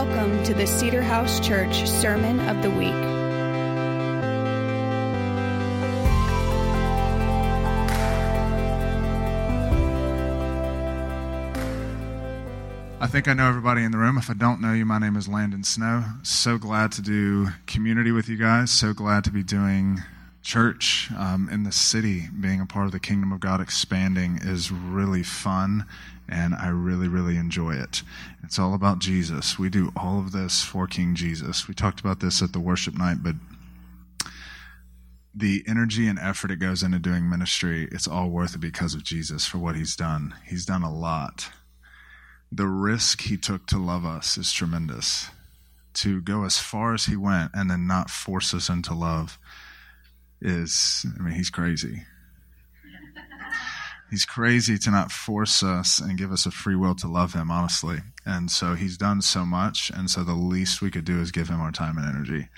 Welcome to the Cedar House Church Sermon of the Week. I think I know everybody in the room. If I don't know you, my name is Landon Snow. So glad to do community with you guys. So glad to be doing church um, in the city. Being a part of the kingdom of God expanding is really fun, and I really, really enjoy it. It's all about Jesus. We do all of this for King Jesus. We talked about this at the worship night, but the energy and effort it goes into doing ministry, it's all worth it because of Jesus for what he's done. He's done a lot the risk he took to love us is tremendous. To go as far as he went and then not force us into love is, I mean, he's crazy. He's crazy to not force us and give us a free will to love him, honestly. And so he's done so much. And so the least we could do is give him our time and energy.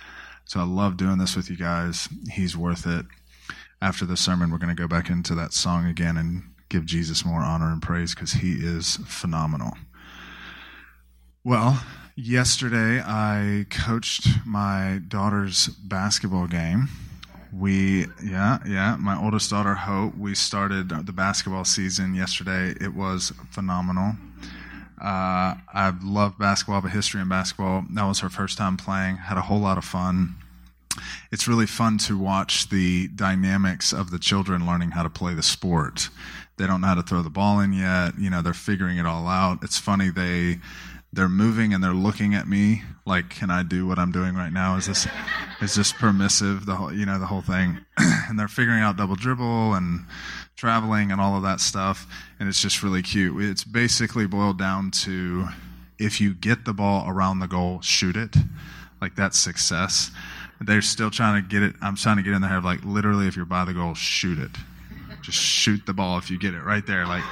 So I love doing this with you guys. He's worth it. After the sermon, we're going to go back into that song again and give Jesus more honor and praise because he is phenomenal. Well, yesterday I coached my daughter's basketball game. We, yeah, yeah, my oldest daughter, Hope, we started the basketball season yesterday. It was phenomenal. Uh, I've loved basketball, but history and basketball, that was her first time playing. Had a whole lot of fun it's really fun to watch the dynamics of the children learning how to play the sport. They don't know how to throw the ball in yet. You know, they're figuring it all out. It's funny they they're moving and they're looking at me like, "Can I do what I'm doing right now? Is this is this permissive?" The whole, you know, the whole thing, and they're figuring out double dribble and traveling and all of that stuff, and it's just really cute. It's basically boiled down to if you get the ball around the goal, shoot it. Like that's success. They're still trying to get it. I'm trying to get in their head, like literally, if you're by the goal, shoot it just shoot the ball if you get it right there. Like,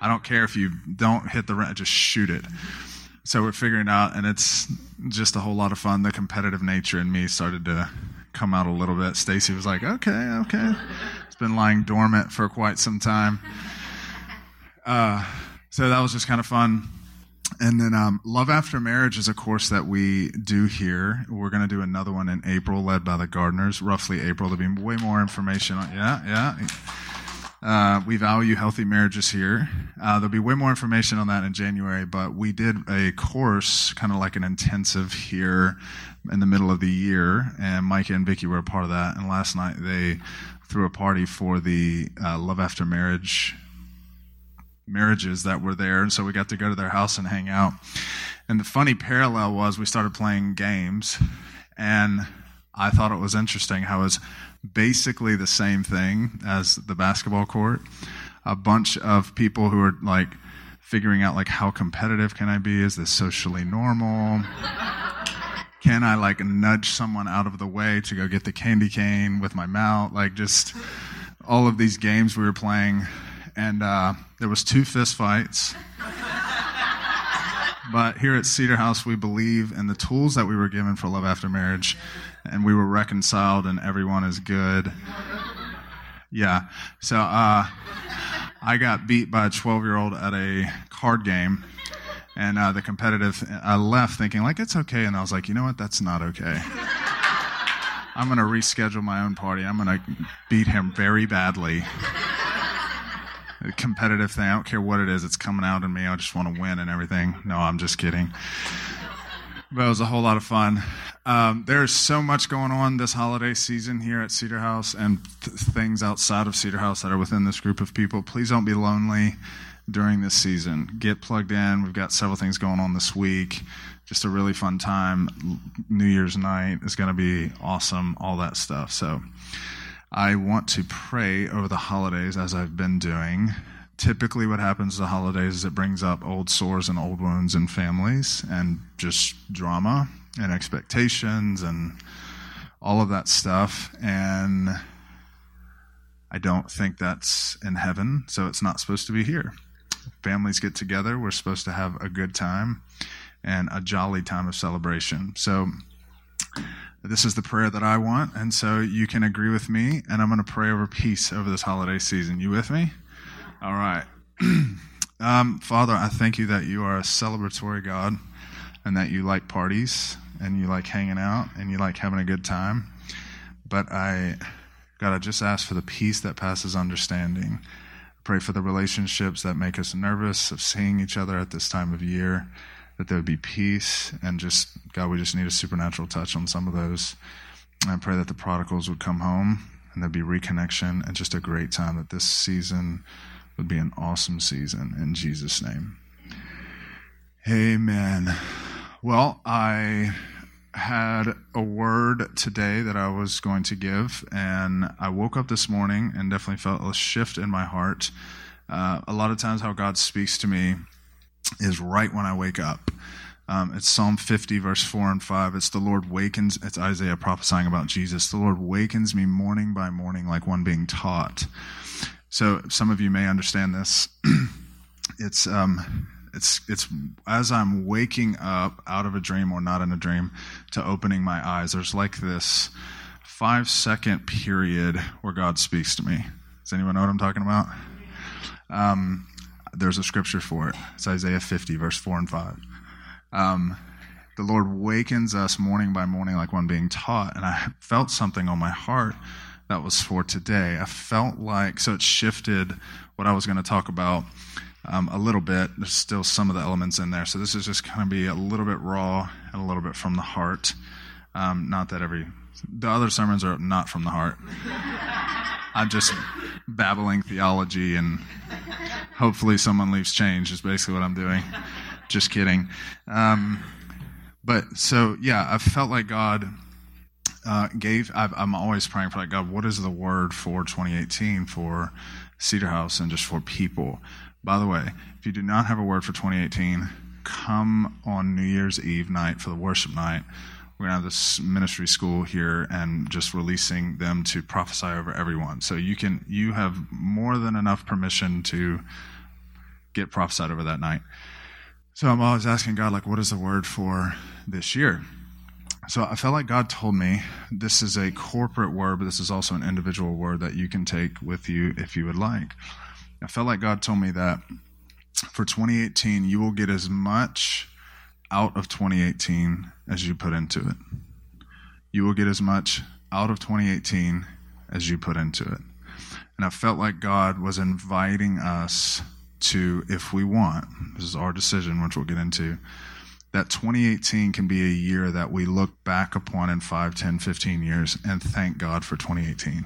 I don't care if you don't hit the rim, just shoot it. So we're figuring out, and it's just a whole lot of fun. The competitive nature in me started to come out a little bit. Stacy was like, "Okay, okay." It's been lying dormant for quite some time. Uh, so that was just kind of fun. And then um, Love After Marriage is a course that we do here. We're going to do another one in April, led by the Gardeners, roughly April. There'll be way more information on. Yeah, yeah. Uh, we value healthy marriages here. Uh, there'll be way more information on that in January, but we did a course, kind of like an intensive here in the middle of the year, and Micah and Vicky were a part of that. And last night they threw a party for the uh, Love After Marriage marriages that were there, and so we got to go to their house and hang out. And the funny parallel was we started playing games, and I thought it was interesting how was basically the same thing as the basketball court. A bunch of people who are like figuring out like how competitive can I be? Is this socially normal? Can I like nudge someone out of the way to go get the candy cane with my mouth? Like just all of these games we were playing, and uh, there was two fist fights. but here at Cedar House, we believe in the tools that we were given for love after marriage and we were reconciled and everyone is good. Yeah. So uh, I got beat by a 12 year old at a card game. And uh, the competitive, I left thinking, like, it's okay. And I was like, you know what? That's not okay. I'm going to reschedule my own party. I'm going to beat him very badly. Competitive thing. I don't care what it is. It's coming out in me. I just want to win and everything. No, I'm just kidding. But it was a whole lot of fun. Um, there's so much going on this holiday season here at Cedar House and th- things outside of Cedar House that are within this group of people. Please don't be lonely during this season. Get plugged in. We've got several things going on this week. Just a really fun time. New Year's night is going to be awesome, all that stuff. So I want to pray over the holidays as I've been doing typically what happens the holidays is it brings up old sores and old wounds in families and just drama and expectations and all of that stuff. And i don't think that's in heaven so it's not supposed to be here. Families get together we're supposed to have a good time and a jolly time of celebration. So this is the prayer that i want and so you can agree with me and i'm going to pray over peace over this holiday season. You with me all right. um, Father, I thank you that you are a celebratory God. and that you like parties and you like hanging out and you like having a good time. But I, God, I just ask for the peace that passes understanding. Pray for the relationships that make us nervous of seeing each other at this time of year, that there would be peace and just, God, we just need a supernatural touch on some of those. And I pray that the prodigals would come home and there'd be reconnection and just a great time, that this season would be an awesome season in Jesus' name. Amen. Well, I had a word today that I was going to give, and I woke up this morning and definitely felt a shift in my heart. Uh, a lot of times, how God speaks to me is right when I wake up. Um, it's Psalm 50, verse 4 and 5. It's the Lord wakens, it's Isaiah prophesying about Jesus. The Lord wakens me morning by morning like one being taught. So, some of you may understand this. it's um, it's it's as I'm waking up out of a dream or not in a dream to opening my eyes. There's like this five second period where God speaks to me. Does anyone know what I'm talking about? Um, there's a scripture for it. It's Isaiah 50, verse 4 and 5. Um, the Lord wakens us morning by morning like one being taught, and I felt something on my heart that was for today. I felt like, so it shifted what I was going to talk about um, a little bit. There's still some of the elements in there. So this is just going to be a little bit raw and a little bit from the heart. Um, not that every, the other sermons are not from the heart. I'm just babbling theology and hopefully someone leaves change is basically what I'm doing. Just kidding. Um, but so, yeah, I felt like God uh, gave, i am always praying for like, God, what is the word for 2018 for Cedar House and just for people? By the way, if you do not have a word for 2018, come on New Year's Eve night for the worship night. We're going to have this ministry school here and just releasing them to prophesy over everyone. So you can you have more than enough permission to get prophesied over that night. So I'm always asking God, like, what is the word for this year? So I felt like God told me this is a corporate word, but this is also an individual word that you can take with you if you would like. I felt like God told me that for 2018, you will get as much out of 2018 as you put into it. You will get as much out of 2018 as you put into it. And I felt like God was inviting us to, if we want, this is our decision, which we'll get into, that 2018 can be a year that we look back upon in 5, 10, 15 years and thank God for 2018.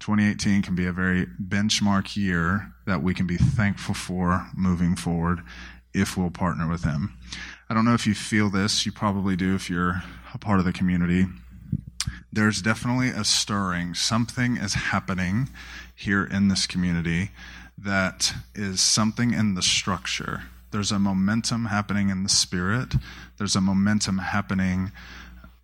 2018 can be a very benchmark year that we can be thankful for moving forward if we'll partner with Him. I don't know if you feel this, you probably do if you're a part of the community. There's definitely a stirring. Something is happening here in this community that is something in the structure. There's a momentum happening in the spirit. There's a momentum happening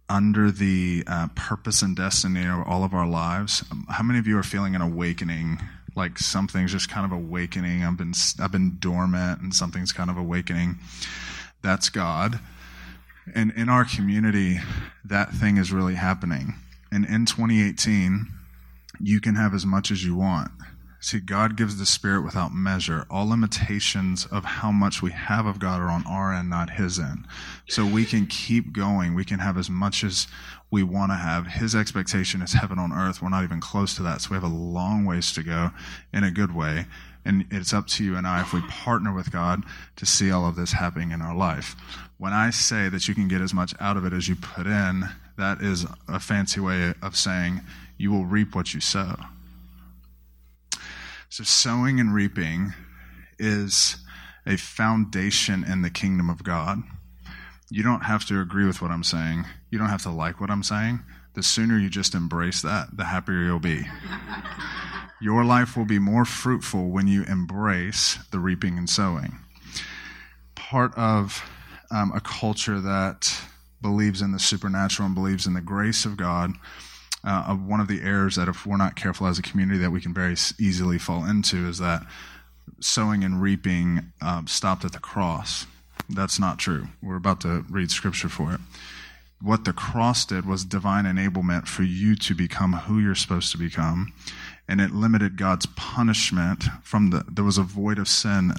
under the uh, purpose and destiny of all of our lives. How many of you are feeling an awakening? Like something's just kind of awakening. I've been I've been dormant, and something's kind of awakening. That's God. And in our community, that thing is really happening. And in 2018, you can have as much as you want. See, God gives the Spirit without measure. All limitations of how much we have of God are on our end, not His end. So we can keep going. We can have as much as we want to have. His expectation is heaven on earth. We're not even close to that. So we have a long ways to go in a good way. And it's up to you and I if we partner with God to see all of this happening in our life. When I say that you can get as much out of it as you put in, that is a fancy way of saying you will reap what you sow. So, sowing and reaping is a foundation in the kingdom of God. You don't have to agree with what I'm saying, you don't have to like what I'm saying. The sooner you just embrace that, the happier you'll be. Your life will be more fruitful when you embrace the reaping and sowing. Part of um, a culture that believes in the supernatural and believes in the grace of God uh, one of the errors that if we're not careful as a community that we can very easily fall into is that sowing and reaping um, stopped at the cross. That's not true. We're about to read scripture for it. What the cross did was divine enablement for you to become who you're supposed to become, and it limited God's punishment from the. There was a void of sin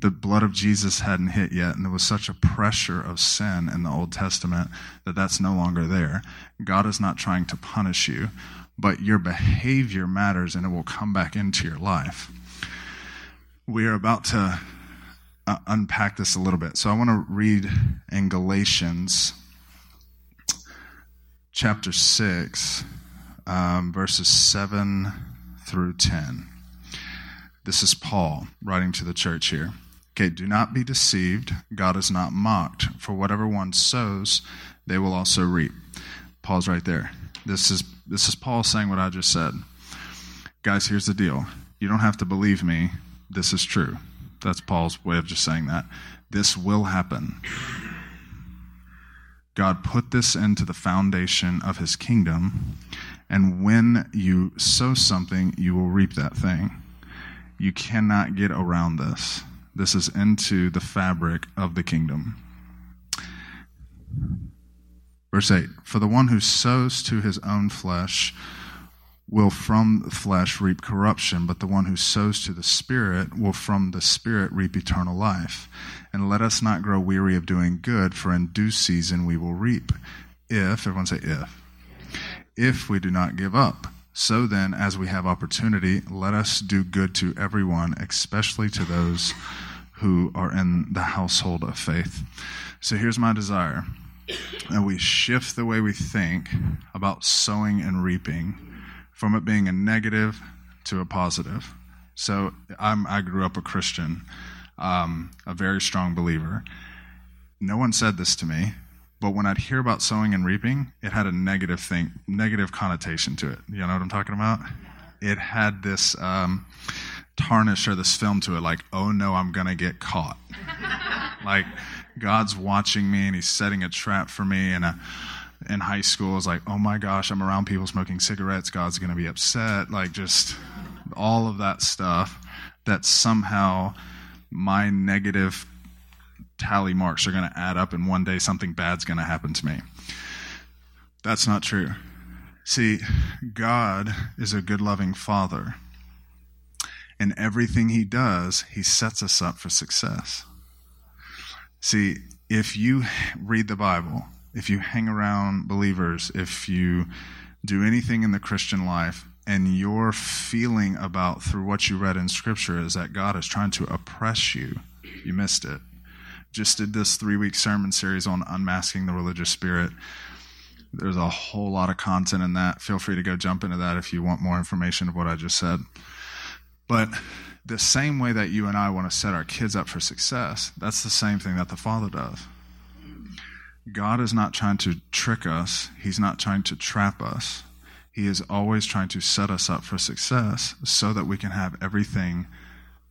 The blood of Jesus hadn't hit yet, and there was such a pressure of sin in the Old Testament that that's no longer there. God is not trying to punish you, but your behavior matters and it will come back into your life. We are about to uh, unpack this a little bit. So I want to read in Galatians chapter 6, um, verses 7 through 10. This is Paul writing to the church here. Okay, do not be deceived. God is not mocked. For whatever one sows, they will also reap. Pause right there. This is this is Paul saying what I just said. Guys, here's the deal. You don't have to believe me. This is true. That's Paul's way of just saying that. This will happen. God put this into the foundation of his kingdom, and when you sow something, you will reap that thing. You cannot get around this. This is into the fabric of the kingdom. Verse 8 For the one who sows to his own flesh will from the flesh reap corruption, but the one who sows to the Spirit will from the Spirit reap eternal life. And let us not grow weary of doing good, for in due season we will reap. If, everyone say if, if we do not give up. So then, as we have opportunity, let us do good to everyone, especially to those who are in the household of faith. So here's my desire that we shift the way we think about sowing and reaping from it being a negative to a positive. So I'm, I grew up a Christian, um, a very strong believer. No one said this to me, but when I'd hear about sowing and reaping, it had a negative thing, negative connotation to it. You know what I'm talking about? It had this um, tarnish or this film to it, like, oh no, I'm gonna get caught. like God's watching me and He's setting a trap for me, and. A, in high school is like, oh my gosh, I'm around people smoking cigarettes. God's going to be upset. Like, just all of that stuff that somehow my negative tally marks are going to add up and one day something bad's going to happen to me. That's not true. See, God is a good, loving Father. And everything He does, He sets us up for success. See, if you read the Bible, if you hang around believers, if you do anything in the Christian life, and your feeling about through what you read in Scripture is that God is trying to oppress you, you missed it. Just did this three week sermon series on unmasking the religious spirit. There's a whole lot of content in that. Feel free to go jump into that if you want more information of what I just said. But the same way that you and I want to set our kids up for success, that's the same thing that the Father does. God is not trying to trick us, He's not trying to trap us. He is always trying to set us up for success so that we can have everything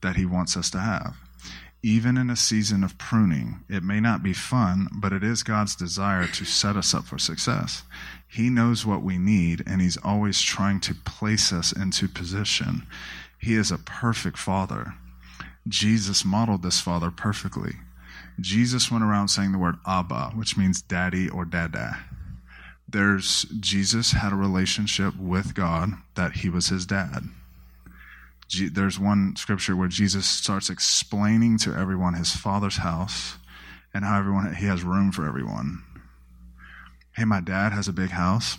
that He wants us to have. Even in a season of pruning, it may not be fun, but it is God's desire to set us up for success. He knows what we need, and He's always trying to place us into position. He is a perfect Father. Jesus modeled this Father perfectly. Jesus went around saying the word Abba, which means daddy or dada. There's Jesus had a relationship with God that he was his dad. There's one scripture where Jesus starts explaining to everyone his father's house and how everyone he has room for everyone. Hey, my dad has a big house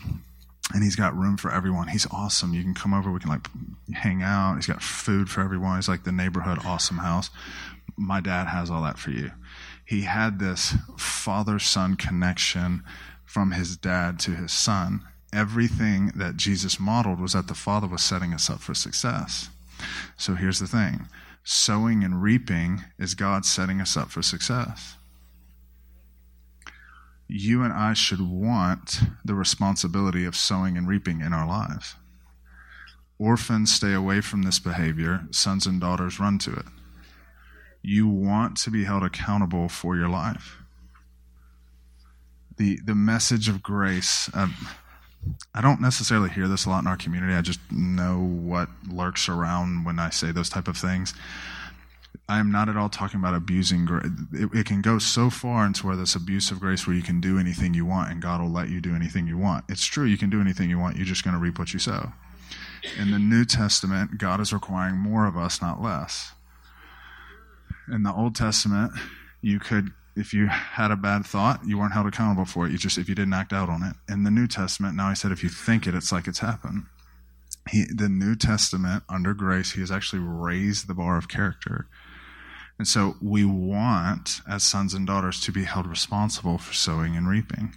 and he's got room for everyone. He's awesome. You can come over, we can like hang out. He's got food for everyone. He's like the neighborhood awesome house. My dad has all that for you he had this father son connection from his dad to his son. Everything that Jesus modeled was that the Father was setting us up for success. So here's the thing sowing and reaping is God setting us up for success. You and I should want the responsibility of sowing and reaping in our lives. Orphans stay away from this behavior, sons and daughters run to it you want to be held accountable for your life. The, the message of grace, um, I don't necessarily hear this a lot in our community. I just know what lurks around when I say those type of things. I am not at all talking about abusing grace. It, it, can go so far into where this abuse of grace where you can do anything you want and God will let you do anything you want. It's true, you can do anything you want. You're just going to reap what you sow. In the New Testament, God is requiring more of us, not less. in the Old Testament, you could, if you had a bad thought, you weren't held accountable for it. You just, if you didn't act out on it. In the New Testament, now he said, if you think it, it's like it's happened. He, the New Testament, under grace, he has actually raised the bar of character. And so we want, as sons and daughters, to be held responsible for sowing and reaping.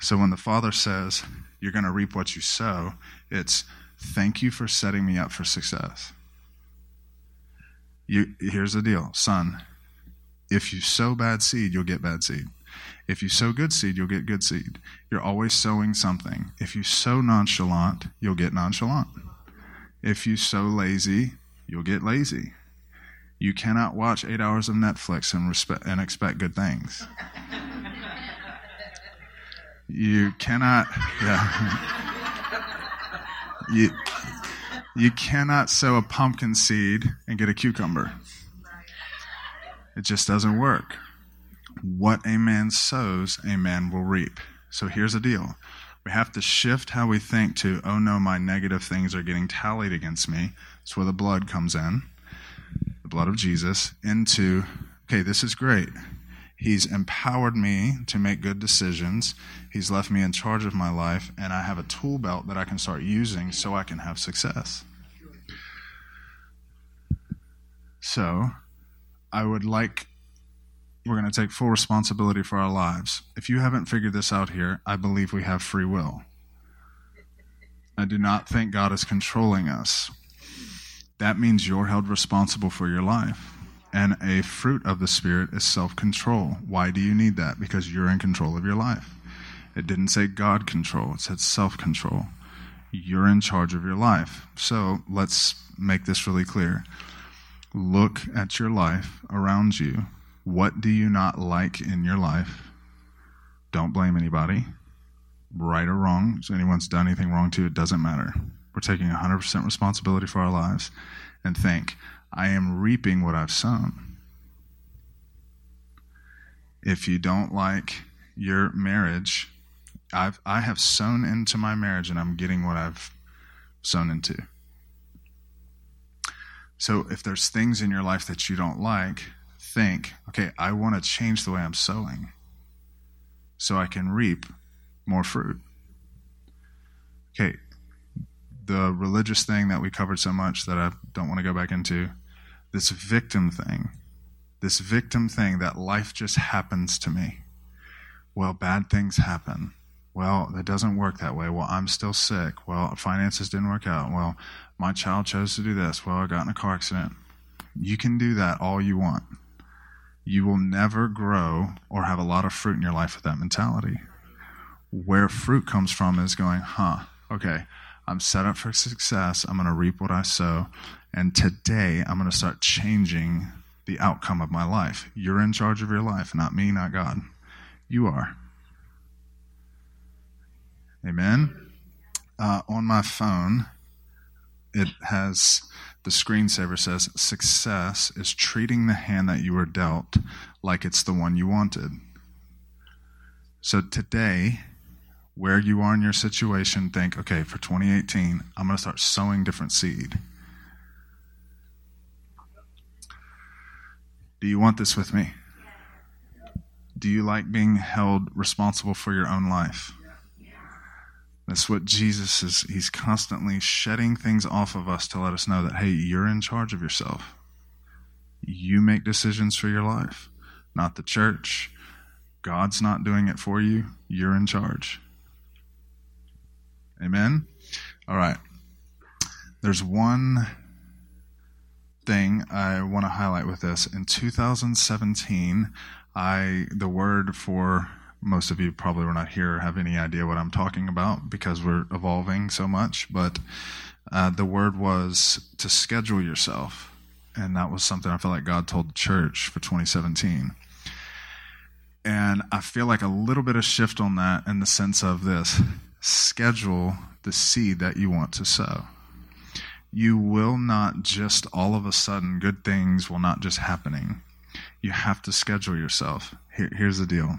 So when the Father says, you're going to reap what you sow, it's thank you for setting me up for success. You, here's the deal, son. If you sow bad seed, you'll get bad seed. If you sow good seed, you'll get good seed. You're always sowing something. If you sow nonchalant, you'll get nonchalant. If you sow lazy, you'll get lazy. You cannot watch eight hours of Netflix and, respect, and expect good things. You cannot, yeah. You, you cannot sow a pumpkin seed and get a cucumber. It just doesn't work. What a man sows, a man will reap. So here's the deal. We have to shift how we think to, oh no, my negative things are getting tallied against me. That's where the blood comes in, the blood of Jesus, into, okay, this is great. He's empowered me to make good decisions. He's left me in charge of my life, and I have a tool belt that I can start using so I can have success. So, I would like, we're going to take full responsibility for our lives. If you haven't figured this out here, I believe we have free will. I do not think God is controlling us. That means you're held responsible for your life. And a fruit of the Spirit is self control. Why do you need that? Because you're in control of your life. It didn't say God control, it said self control. You're in charge of your life. So let's make this really clear. Look at your life around you. What do you not like in your life? Don't blame anybody. Right or wrong, if anyone's done anything wrong to you, it doesn't matter. We're taking 100% responsibility for our lives and think, I am reaping what I've sown. If you don't like your marriage, I've, I have sown into my marriage and I'm getting what I've sown into. So if there's things in your life that you don't like, think, okay, I want to change the way I'm sowing so I can reap more fruit. Okay, the religious thing that we covered so much that I don't want to go back into, this victim thing, this victim thing that life just happens to me. Well, bad things happen. Well, it doesn't work that way. Well, I'm still sick. Well, finances didn't work out. Well, my child chose to do this. Well, I got in a car accident. You can do that all you want. You will never grow or have a lot of fruit in your life with that mentality. Where fruit comes from is going, huh, okay, I'm set up for success. I'm going to reap what I sow. And today, I'm going to start changing the outcome of my life. You're in charge of your life, not me, not God. You are. Amen. Uh, on my phone, it has the screensaver says success is treating the hand that you were dealt like it's the one you wanted. So today, where you are in your situation, think, okay, for 2018, I'm going to start sowing different seed. Do you want this with me? Do you like being held responsible for your own life? That's what Jesus is. He's constantly shedding things off of us to let us know that, hey, you're in charge of yourself. You make decisions for your life, not the church. God's not doing it for you. You're in charge. Amen? All right. There's one thing I want to highlight with this. In 2017, I the word for most of you probably were not here have any idea what I'm talking about because we're evolving so much. But uh, the word was to schedule yourself. And that was something I felt like God told the church for 2017. And I feel like a little bit of shift on that in the sense of this schedule the seed that you want to sow. You will not just all of a sudden, good things will not just happening. You have to schedule yourself. Here, here's the deal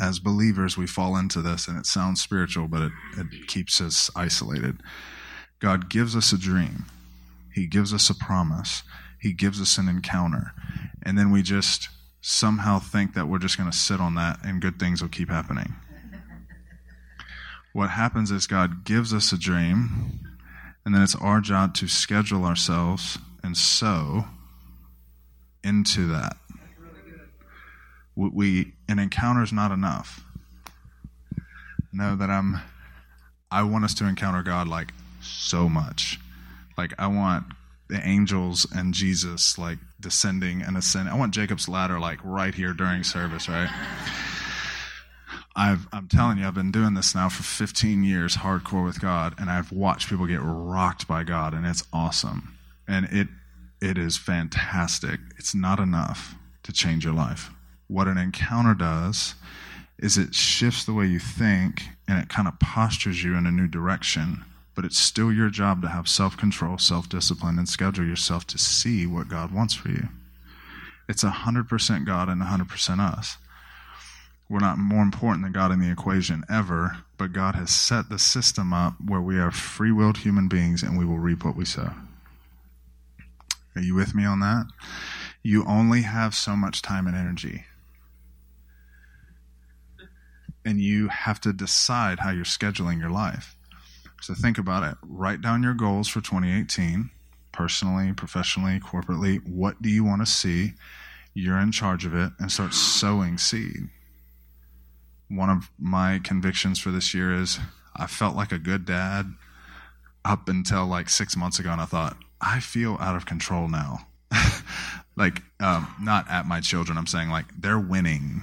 as believers, we fall into this, and it sounds spiritual, but it, it keeps us isolated. God gives us a dream, He gives us a promise, He gives us an encounter. and then we just somehow think that we're just going to sit on that and good things will keep happening. What happens is God gives us a dream, and then it's our job to schedule ourselves and sow into that. We an encounter is not enough. Know that I'm. I want us to encounter God like so much. Like I want the angels and Jesus like descending and ascending. I want Jacob's ladder like right here during service, right? I've, I'm telling you, I've been doing this now for 15 years, hardcore with God, and I've watched people get rocked by God, and it's awesome, and it it is fantastic. It's not enough to change your life. What an encounter does is it shifts the way you think, and it kind of postures you in a new direction. But it's still your job to have self control, self discipline, and schedule yourself to see what God wants for you. It's 100% God and 100% us. We're not more important than God in the equation ever, but God has set the system up where we are free willed human beings and we will reap what we sow. Are you with me on that? You only have so much time and energy. And you have to decide how you're scheduling your life. So think about it. Write down your goals for 2018, personally, professionally, corporately. What do you want to see? You're in charge of it and start sowing seed one of my convictions for this year is I felt like a good dad up until like six months ago, and I thought, I feel out of control now. like, um, not at my children, I'm saying like they're winning.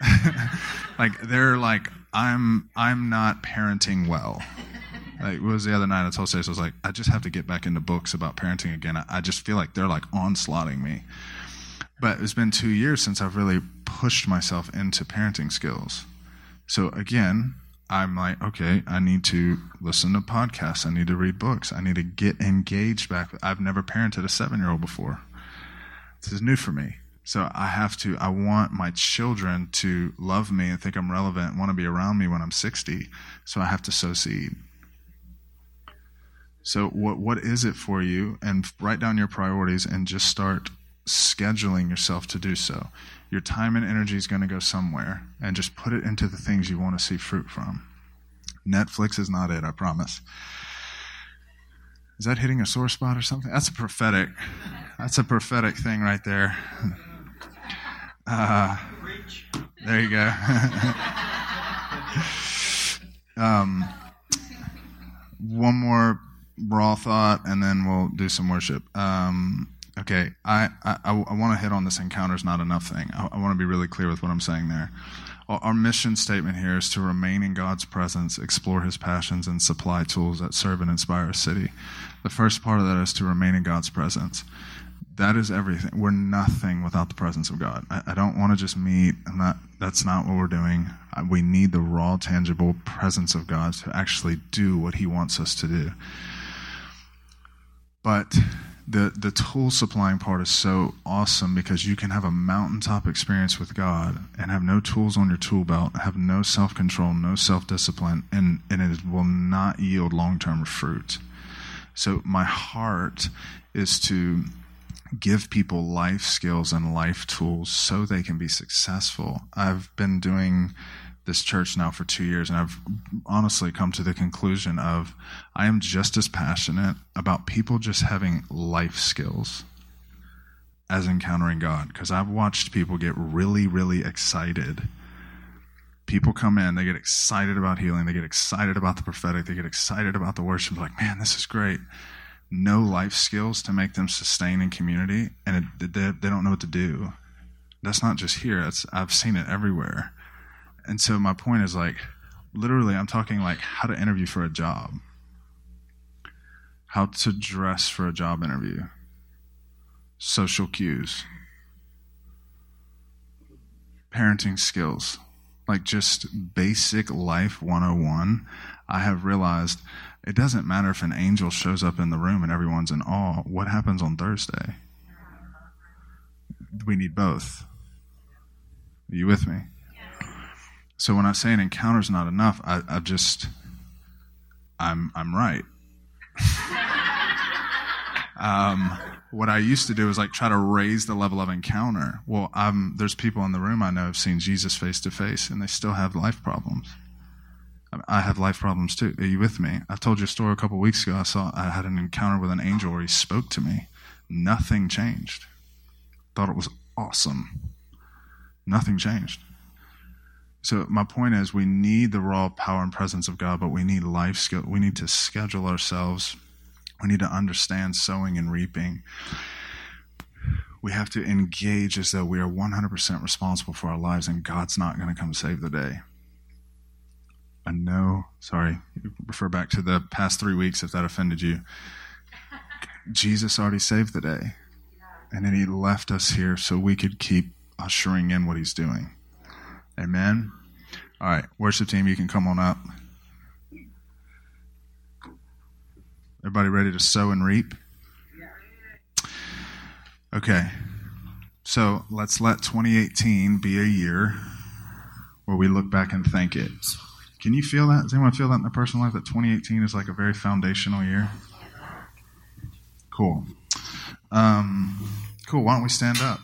like they're like I'm I'm not parenting well. Like it was the other night I told Stace I was like I just have to get back into books about parenting again. I, I just feel like they're like onslaughting me. But it's been two years since I've really pushed myself into parenting skills. So again, I'm like, okay, I need to listen to podcasts. I need to read books. I need to get engaged back. I've never parented a seven year old before. This is new for me. So I have to, I want my children to love me and think I'm relevant, want to be around me when I'm 60. So I have to sow seed. So what what is it for you? And write down your priorities and just start scheduling yourself to do so. Your time and energy is going to go somewhere, and just put it into the things you want to see fruit from. Netflix is not it, I promise. Is that hitting a sore spot or something? That's a prophetic. That's a prophetic thing right there. Uh, there you go. um, one more raw thought, and then we'll do some worship. Um, Okay, I, I, I want to hit on this encounters not enough thing. I, I want to be really clear with what I'm saying there. Our mission statement here is to remain in God's presence, explore his passions, and supply tools that serve and inspire a city. The first part of that is to remain in God's presence. That is everything. We're nothing without the presence of God. I, I don't want to just meet. Not, that's not what we're doing. We need the raw, tangible presence of God to actually do what he wants us to do. But the the tool supplying part is so awesome because you can have a mountaintop experience with God and have no tools on your tool belt, have no self control, no self discipline, and, and it will not yield long term fruit. So my heart is to give people life skills and life tools so they can be successful. I've been doing this church now for two years, and I've honestly come to the conclusion of I am just as passionate about people just having life skills as encountering God because I've watched people get really, really excited. People come in, they get excited about healing, they get excited about the prophetic, they get excited about the worship, like, man, this is great. No life skills to make them sustain in community, and it, they, they don't know what to do. That's not just here, I've seen it everywhere and so my point is like, literally, I'm talking like how to interview for a job, how to dress for a job interview, social cues, parenting skills, like just basic life 101. I have realized it doesn't matter if an angel shows up in the room and everyone's in awe. What happens on Thursday? We need both. Are you with me? So when I say an encounter is not enough, I, I just I'm I'm right. um, what I used to do is like try to raise the level of encounter. Well, I'm, there's people in the room I know have seen Jesus face to face and they still have life problems. I have life problems too. Are you with me? I told you a story a couple weeks ago. I saw I had an encounter with an angel where he spoke to me. Nothing changed. Thought it was awesome. Nothing changed. So my point is, we need the raw power and presence of God, but we need life skill. We need to schedule ourselves. We need to understand sowing and reaping. We have to engage as though we are 100% responsible for our lives, and God's not going to come save the day. I know, sorry, refer back to the past three weeks if that offended you. Jesus already saved the day. And then he left us here so we could keep ushering in what he's doing. Amen. All right, worship team, you can come on up. Everybody ready to sow and reap? Okay. So let's let 2018 be a year where we look back and thank it. Can you feel that? Does anyone feel that in their personal life that 2018 is like a very foundational year? Cool. Um, cool. Why don't we stand up?